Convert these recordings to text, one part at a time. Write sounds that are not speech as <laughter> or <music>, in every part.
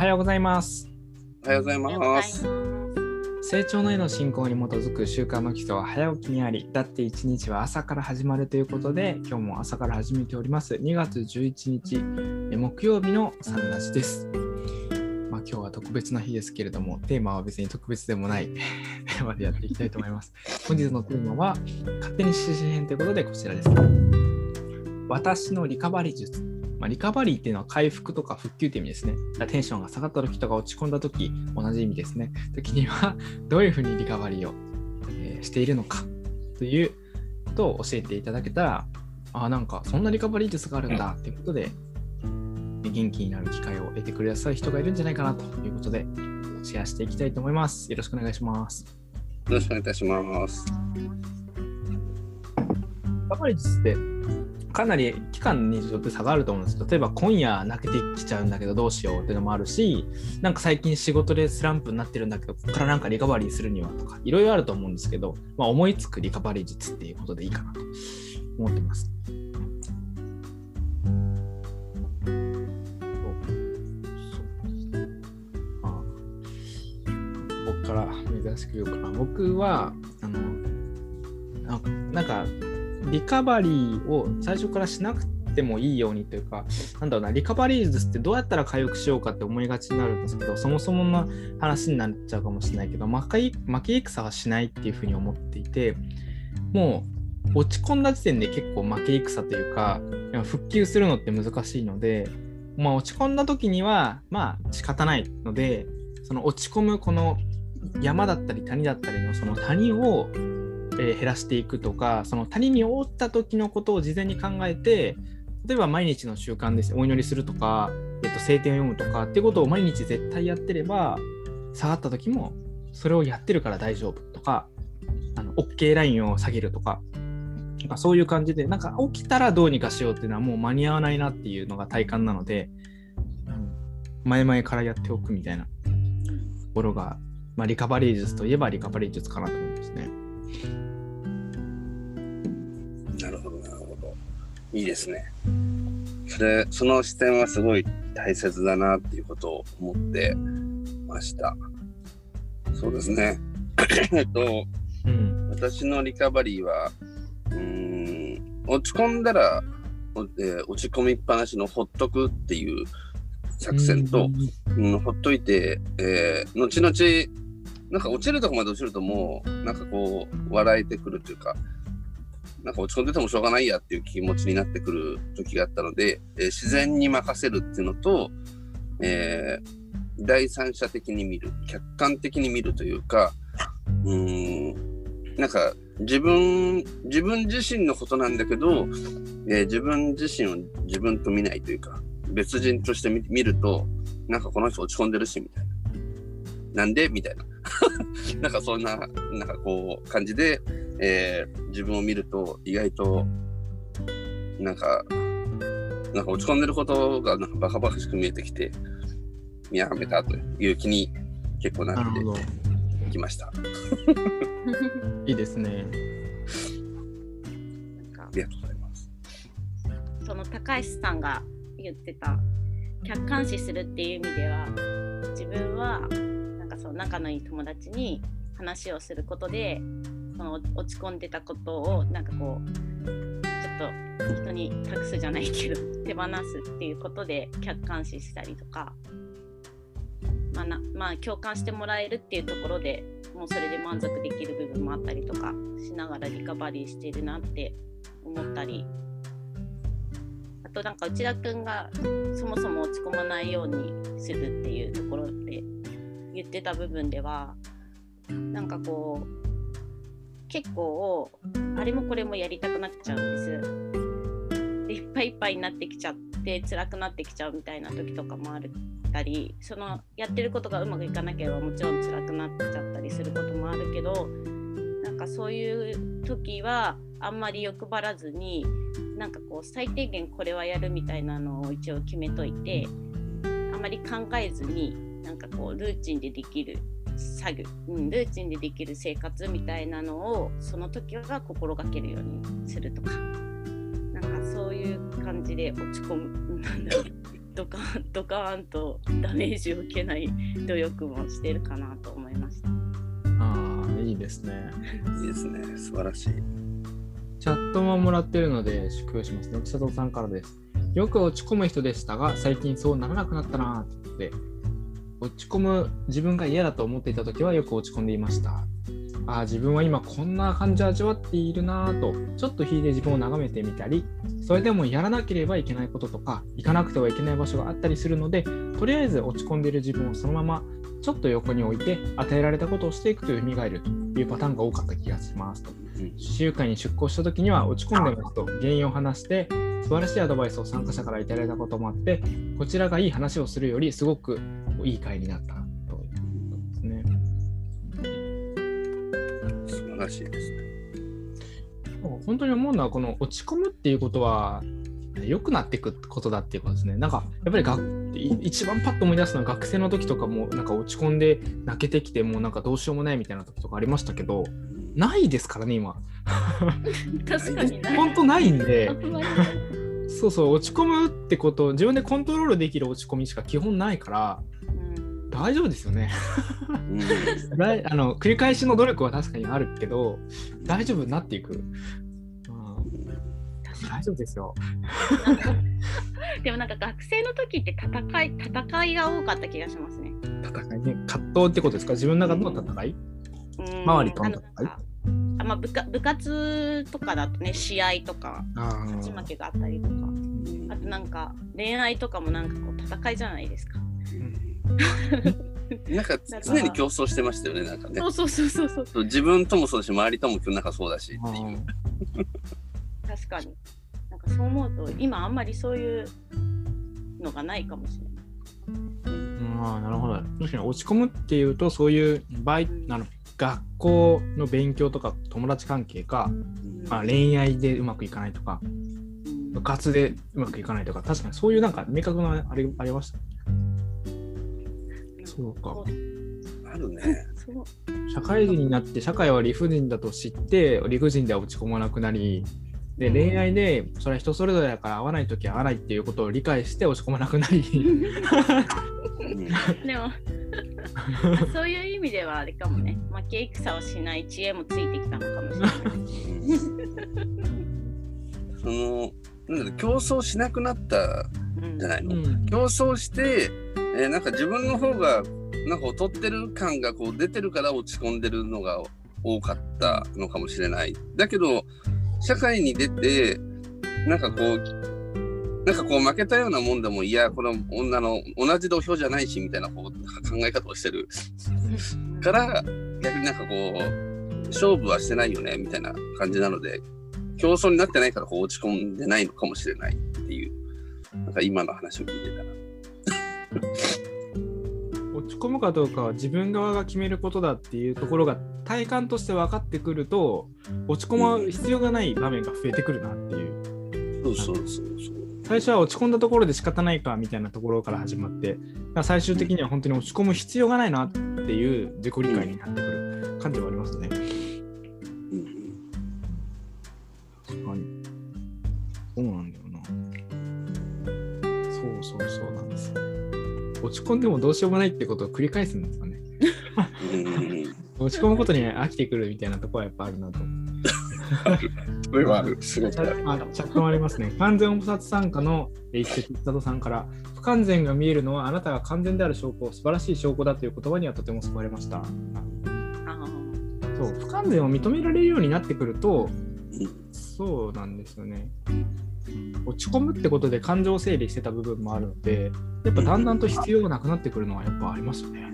はようございます。おはようございます。成長のへの進行に基づく習慣の基礎は早起きにあり、だって一日は朝から始まるということで、今日も朝から始めております。2月11日、え木曜日のサンラジです。まあ、今日は特別な日ですけれども、テーマは別に特別でもないテーマでやっていきたいと思います。本日のテーマは、勝手に指示編ということでこちらです。私のリカバリー術。まあ、リカバリーっていうのは回復とか復旧って意味ですね。テンションが下がった時とか落ち込んだ時、同じ意味ですね。時には <laughs> どういうふうにリカバリーを、えーしているのかということを教えていただけたら、あなんかそんなリカバリー術があるんだっていうことで、元気になる機会を得てくださる人がいるんじゃないかなということで、シェアしていきたいと思います。よろしくお願いします。よろしくお願いいたします。リカバリー術ってかなり期間によって差があると思うんですけど例えば今夜泣けてきちゃうんだけどどうしようっていうのもあるしなんか最近仕事でスランプになってるんだけどここからなんかリカバリーするにはとかいろいろあると思うんですけど、まあ、思いつくリカバリー術っていうことでいいかなと思ってます。僕から珍しく言うかな。僕はあのなんかなんかリカバリーを最初からしなくてもいいようにというか、なんだろうな、リカバリー術ってどうやったら回復しようかって思いがちになるんですけど、そもそもの話になっちゃうかもしれないけど、負け負け戦はしないっていうふうに思っていて、もう落ち込んだ時点で結構負け戦というか、復旧するのって難しいので、まあ、落ち込んだ時には、まあ仕方ないので、その落ち込むこの山だったり谷だったりのその谷をえー減らしていくとかその谷に覆った時のことを事前に考えて例えば毎日の習慣ですお祈りするとか、えっと、聖典を読むとかっていうことを毎日絶対やってれば下がった時もそれをやってるから大丈夫とかあの OK ラインを下げるとかなんかそういう感じでなんか起きたらどうにかしようっていうのはもう間に合わないなっていうのが体感なので、うん前々からやっておくみたいなところが、まあ、リカバリー術といえばリカバリー術かなと思いますね。いいですね。それ、その視点はすごい大切だなっていうことを思ってました。そうですね。<coughs> えっと、うん私のリカバリーは、うーん、落ち込んだら、おえー落ち込みっぱなしのほっとくっていう作戦と、うん、ほっといて、えー後々、なんか落ちるとこまで落ちるともう、なんかこう、笑えてくるというか、なんか落ち込んでてもしょうがないやっていう気持ちになってくる時があったので、えー自然に任せるっていうのと、えー第三者的に見る、客観的に見るというか、うーん、なんか自分、自分自身のことなんだけど、えー自分自身を自分と見ないというか、別人として見見ると、なんかこの人落ち込んでるし、みたいな。なんで？みたいな。<laughs> なんかそんな、なんかこう、感じで、えー自分を見ると、意外と、なんか、なんか落ち込んでることがなんかバカバカしく見えてきて、やめたという気に結構なって。きました。あ <laughs> いいですね。なんかりがとうございます。その高橋さんが言ってた客観視するっていう意味では自分はなんかその仲のいい友達に話をすることでその落ち込んでたことをなんかこうちょっと人に託すじゃないけど <laughs> 手放すっていうことで客観視したりとか、まあなまあ、共感してもらえるっていうところでもうそれで満足できる部分もあったりとかしながらリカバリーしてるなって思ったり。あとなんか内田くんがそもそも落ち込まないようにするっていうところで言ってた部分ではなんかこう結構あれもこれもやりたくなっちゃうんです。でいっぱいいっぱいになってきちゃって辛くなってきちゃうみたいな時とかもあったりそのやってることがうまくいかなければもちろん辛くなっちゃったりすることもあるけどなんかそういう時はあんまり欲張らずになんかこう最低限これはやるみたいなのを一応決めといてあまり考えずになんかこうルーチンでできる作業、うん、ルーチンでできる生活みたいなのをその時は心がけるようにするとかなんかそういう感じで落ち込むなんだろうドカンドカーンとダメージを受けない努力もしてるかなと思いました。ああ、いいですね。いいですね。素晴らしい。チャットももらってるので、祝福しますね。千里さんからです。よく落ち込む人でしたが、最近そうならなくなったなーって。落ち込む自分が嫌だと思っていた時はよく落ち込んでいました。ああ、自分は今こんな感じを味わっているなぁと、ちょっと引いて自分を眺めてみたり、それでもやらなければいけないこととか、行かなくてはいけない場所があったりするので、とりあえず落ち込んでいる自分をそのままちょっと横に置いて、与えられたことをしていくと蘇るというパターンが多かった気がしますと。うん週間に出向した時には落ち込んでますと原因を話して素晴らしいアドバイスを参加者からいただいたこともあってこちらがいい話をするよりすごくいい会になったということですね。素晴らしいですね。本当に思うのはこの落ち込むっていうことは良くなっていくことだっていうことですね。なんかやっぱりがい一番パッと思い出すのは学生の時とかもなんか落ち込んで泣けてきてもうなんかどうしようもないみたいな時とかありましたけどないですからね今。確かにね。本当ないんであ。んまりそうそう、落ち込むってこと、自分でコントロールできる落ち込みしか基本ないから、うん大丈夫ですよね。うん <laughs> だいあの繰り返しの努力は確かにあるけど、大丈夫になっていく。うん大丈夫ですよ。でもなんか学生の時って戦い戦いが多かった気がしますね。戦いね、葛藤ってことですか？自分の中の戦い？うん周りとんかあまあ、部か部活とかだとね試合とかあ勝ち負けがあったりとかあとなんか恋愛とかもなんかこう戦いじゃないですか。<laughs> なんか常に競争してましたよね、なんかねそ。うそうそうそうそうそう自分ともそうだし、周りともなんかそうだしっていう。確かに。なんかそう思うと今あんまりそういうのがないかもしれない。ああ、なるほど。確かに落ち込むっていうと、そういうバイあの学校の勉強とか友達関係か、まあ、恋愛でうまくいかないとか、うん部活でうまくいかないとか、確かにそういうなんか明確なあれありました？そうかこあるね。そう社会人になって社会は理不尽だと知って理不尽では落ち込まなくなりで恋愛でそれは人それぞれだから合わない時は合わないっていうことを理解して落ち込まなくなりうん <laughs> <laughs> でも <laughs> そういう意味ではあれかもね。負け戦をしない知恵もついてきたのかもしれない。そのなん。だろう競争しなくなったうんじゃないの、うん競争して、えーなんか自分の方がなんか劣ってる感がこう出てるから落ち込んでるのが多かったのかもしれない。だけど社会に出てなんかこうなんかこう負けたようなもんでもいやこの女の同じ土俵じゃないしみたいなこう考え方をしてる <laughs> から逆になんかこう勝負はしてないよねみたいな感じなので競争になってないからこう落ち込んでないのかもしれないっていうなんか今の話を聞いてたら。<laughs> 落ち込むかどうかは自分側が決めることだっていうところが体感として分かってくると落ち込む必要がない場面が増えてくるなっていうそうそうそうそう。最初は落ち込んだところで仕方ないかみたいなところから始まって最終的には本当に落ち込む必要がないなっていう自己理解になってくる感じはありますね。うん確かに。そうなんだよな。そうそうそうなんですよ。落ち込んでもどうしようもないってことを繰り返すんですよね。<laughs> 落ち込むことに飽きてくるみたいなところはやっぱあるなと。<laughs> それはある。すごチくある。ャあチャットもありますね。完全お菩薩参加の一石千里さんから、不完全が見えるのはあなたが完全である証拠、素晴らしい証拠だという言葉にはとても救われました。そう、不完全を認められるようになってくると、うんそうなんですよね。落ち込むってことで感情整理してた部分もあるので、やっぱだんだんと必要がなくなってくるのはやっぱありますよね。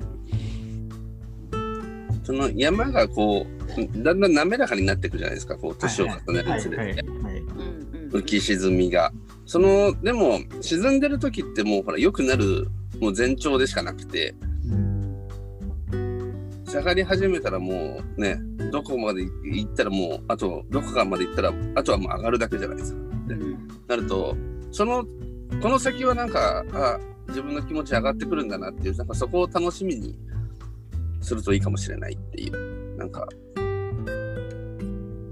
その山がこう、だんだん滑らかになっていくじゃないですか、こう、年を重ねるにつれて。浮き沈みが。その、でも、沈んでる時ってもう、ほら、良くなる、もう前兆でしかなくて、下がり始めたらもうね、どこまで行ったらもう、あと、どこかまで行ったら、あとはもう上がるだけじゃないですか。うんなると、その、この先はなんか、あ自分の気持ち上がってくるんだなっていう、なんかそこを楽しみにするといいかもしれないっていう、なんか、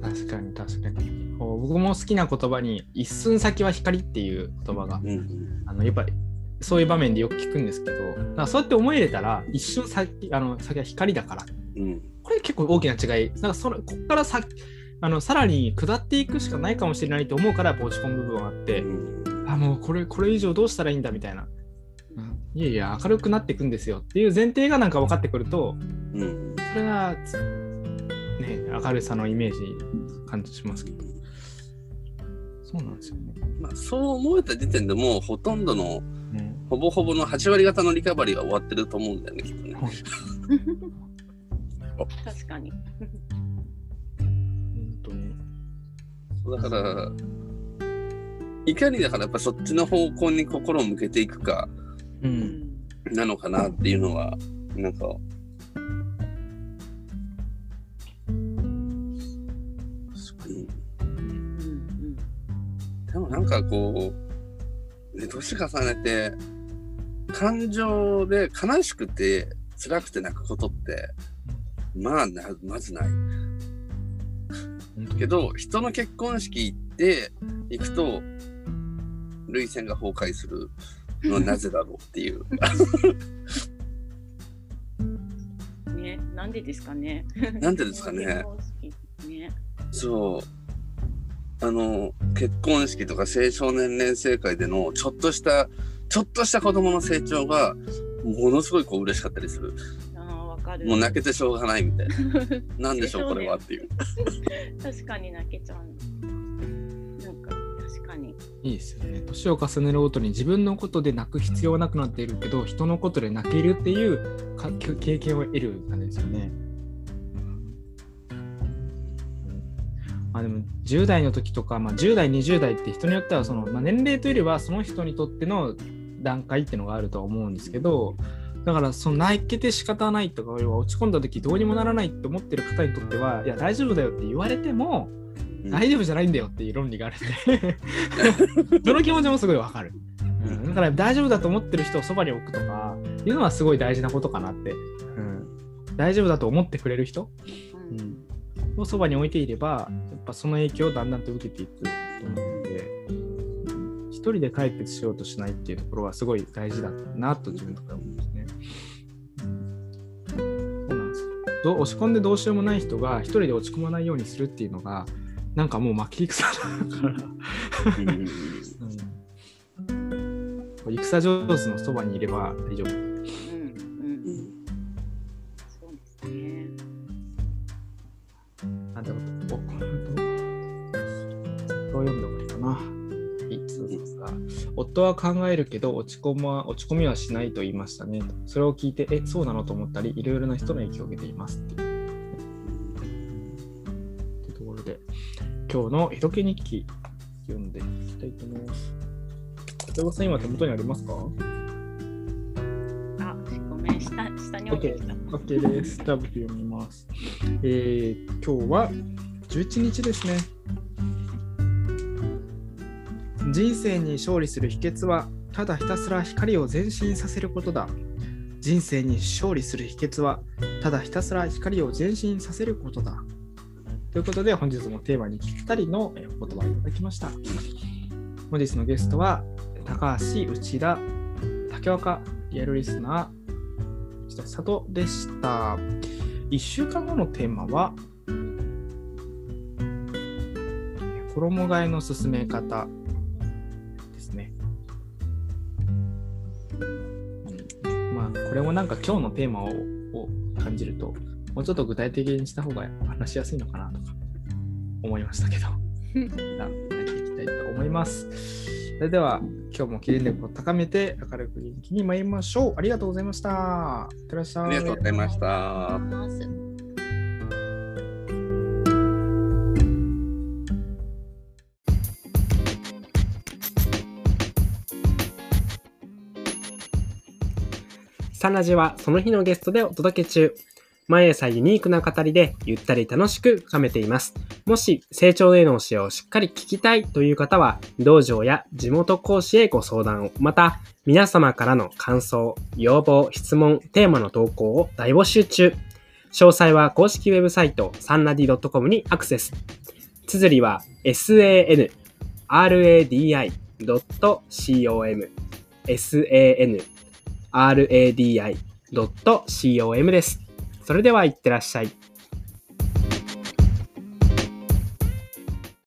確かに確かに。僕も好きな言葉に、一寸先は光っていう言葉が、うん、あのやっぱりそういう場面でよく聞くんですけど、そうやって思い入れたら、一瞬先あの先は光だから。うん。これ結構大きな違い。なんかそれこっからさあのさらに下っていくしかないかもしれないと思うから、やっぱ落ち込む部分はあって、うんあ、もうこれ、これ以上どうしたらいいんだみたいな。うんいやいや、明るくなっていくんですよっていう前提がなんか分かってくると、うん。それが、つね、明るさのイメージ感じしますけど。そうなんですよね。まあ、そう思えた時点でもうほとんどの、うんほぼほぼの8割方のリカバリーは終わってると思うんだよね、きっとね。<laughs> 確かに。本当に。だから、いかにだからやっぱそっちの方向に心を向けていくかなのかなっていうのは、なんか、でもなんかこう、ね、年重ねて、感情で悲しくて辛くて泣くことって、まあな、まずない。けど、人の結婚式行って、行くと、涙腺が崩壊するのはなぜだろうっていう。う <laughs> んね、なんでですかね。なんでですかね。ね。そう。あの、結婚式とか青少年年生会でのちょっとした、ちょっとした子供の成長が、ものすごいこう嬉しかったりする。ああ、わかる。もう泣けてしょうがないみたいな。<laughs> なんでしょう、これはっていう。<laughs> 確かに泣けちゃう。いいですよね。年を重ねるごとに自分のことで泣く必要はなくなっているけど、人のことで泣けるっていうか経験を得る感じですよね。まあでも10代の時とか、まあ、10代、20代って人によってはその、まあ、年齢というよりはその人にとっての段階っていうのがあるとは思うんですけど、だからその泣けて仕方ないとか、要は落ち込んだ時どうにもならないって思ってる方にとっては、いや大丈夫だよって言われても、大丈夫じゃないんだよっていう論理があるんで。<laughs> その気持ちもすごいわかる、うん、だから大丈夫だと思ってる人をそばに置くとかいうのはすごい大事なことかなって、うん、大丈夫だと思ってくれる人、うん。うん、をそばに置いていればやっぱその影響をだんだんと受けていくと思うのでうん一人で解決しようとしないっていうところはすごい大事だなと自分とか思うんですね。そうなんです。よどう押し込んでどうしようもない人が一人で落ち込まないようにするっていうのがなんかもう負け戦だから、うんうん、戦上手のそばにいれば大丈夫。うんうんそうですね。あ、でも、お、どう読んだ方がいいかな。はい、そうそうそう夫は考えるけど落ち込ま落ち込みはしないと言いましたね。それを聞いて、え、そうなのと思ったり、いろいろな人の影響を受けています。って今日のひろけ日記読んでいきたいと思います。片山さん、今手元にありますか？あ、ごめん、下下に置いてきた。?OK です。じゃあ僕読みます。えー、今日は11日ですね。人生に勝利する秘訣は、ただひたすら光を前進させることだ。人生に勝利する秘訣は、ただひたすら光を前進させることだ。ということで、本日のテーマにぴったりのお言葉をいただきました。本日のゲストは、高橋、内田、竹若、リアルリスナー、そして佐藤でした。1週間後のテーマは、衣替えの進め方ですね。まあ、これもなんか今日のテーマをを感じると、もうちょっと具体的にした方が話しやすいのかなとか思いましたけど、<laughs> やっていきたいと思います。それでは、今日も記念力を高めて明るく元気に参りましょう。ありがとうございました。いってらっしゃい。ありがとうございました。サナジはその日のゲストでお届け中。毎朝ユニークな語りでゆったり楽しく深めています。もし成長への教えをしっかり聞きたいという方は、道場や地元講師へご相談を、また皆様からの感想、要望、質問、テーマの投稿を大募集中。詳細は公式ウェブサイトサンナディ .com にアクセス。綴りは sanradi.com sanradi.com です。それではいってらっしゃい。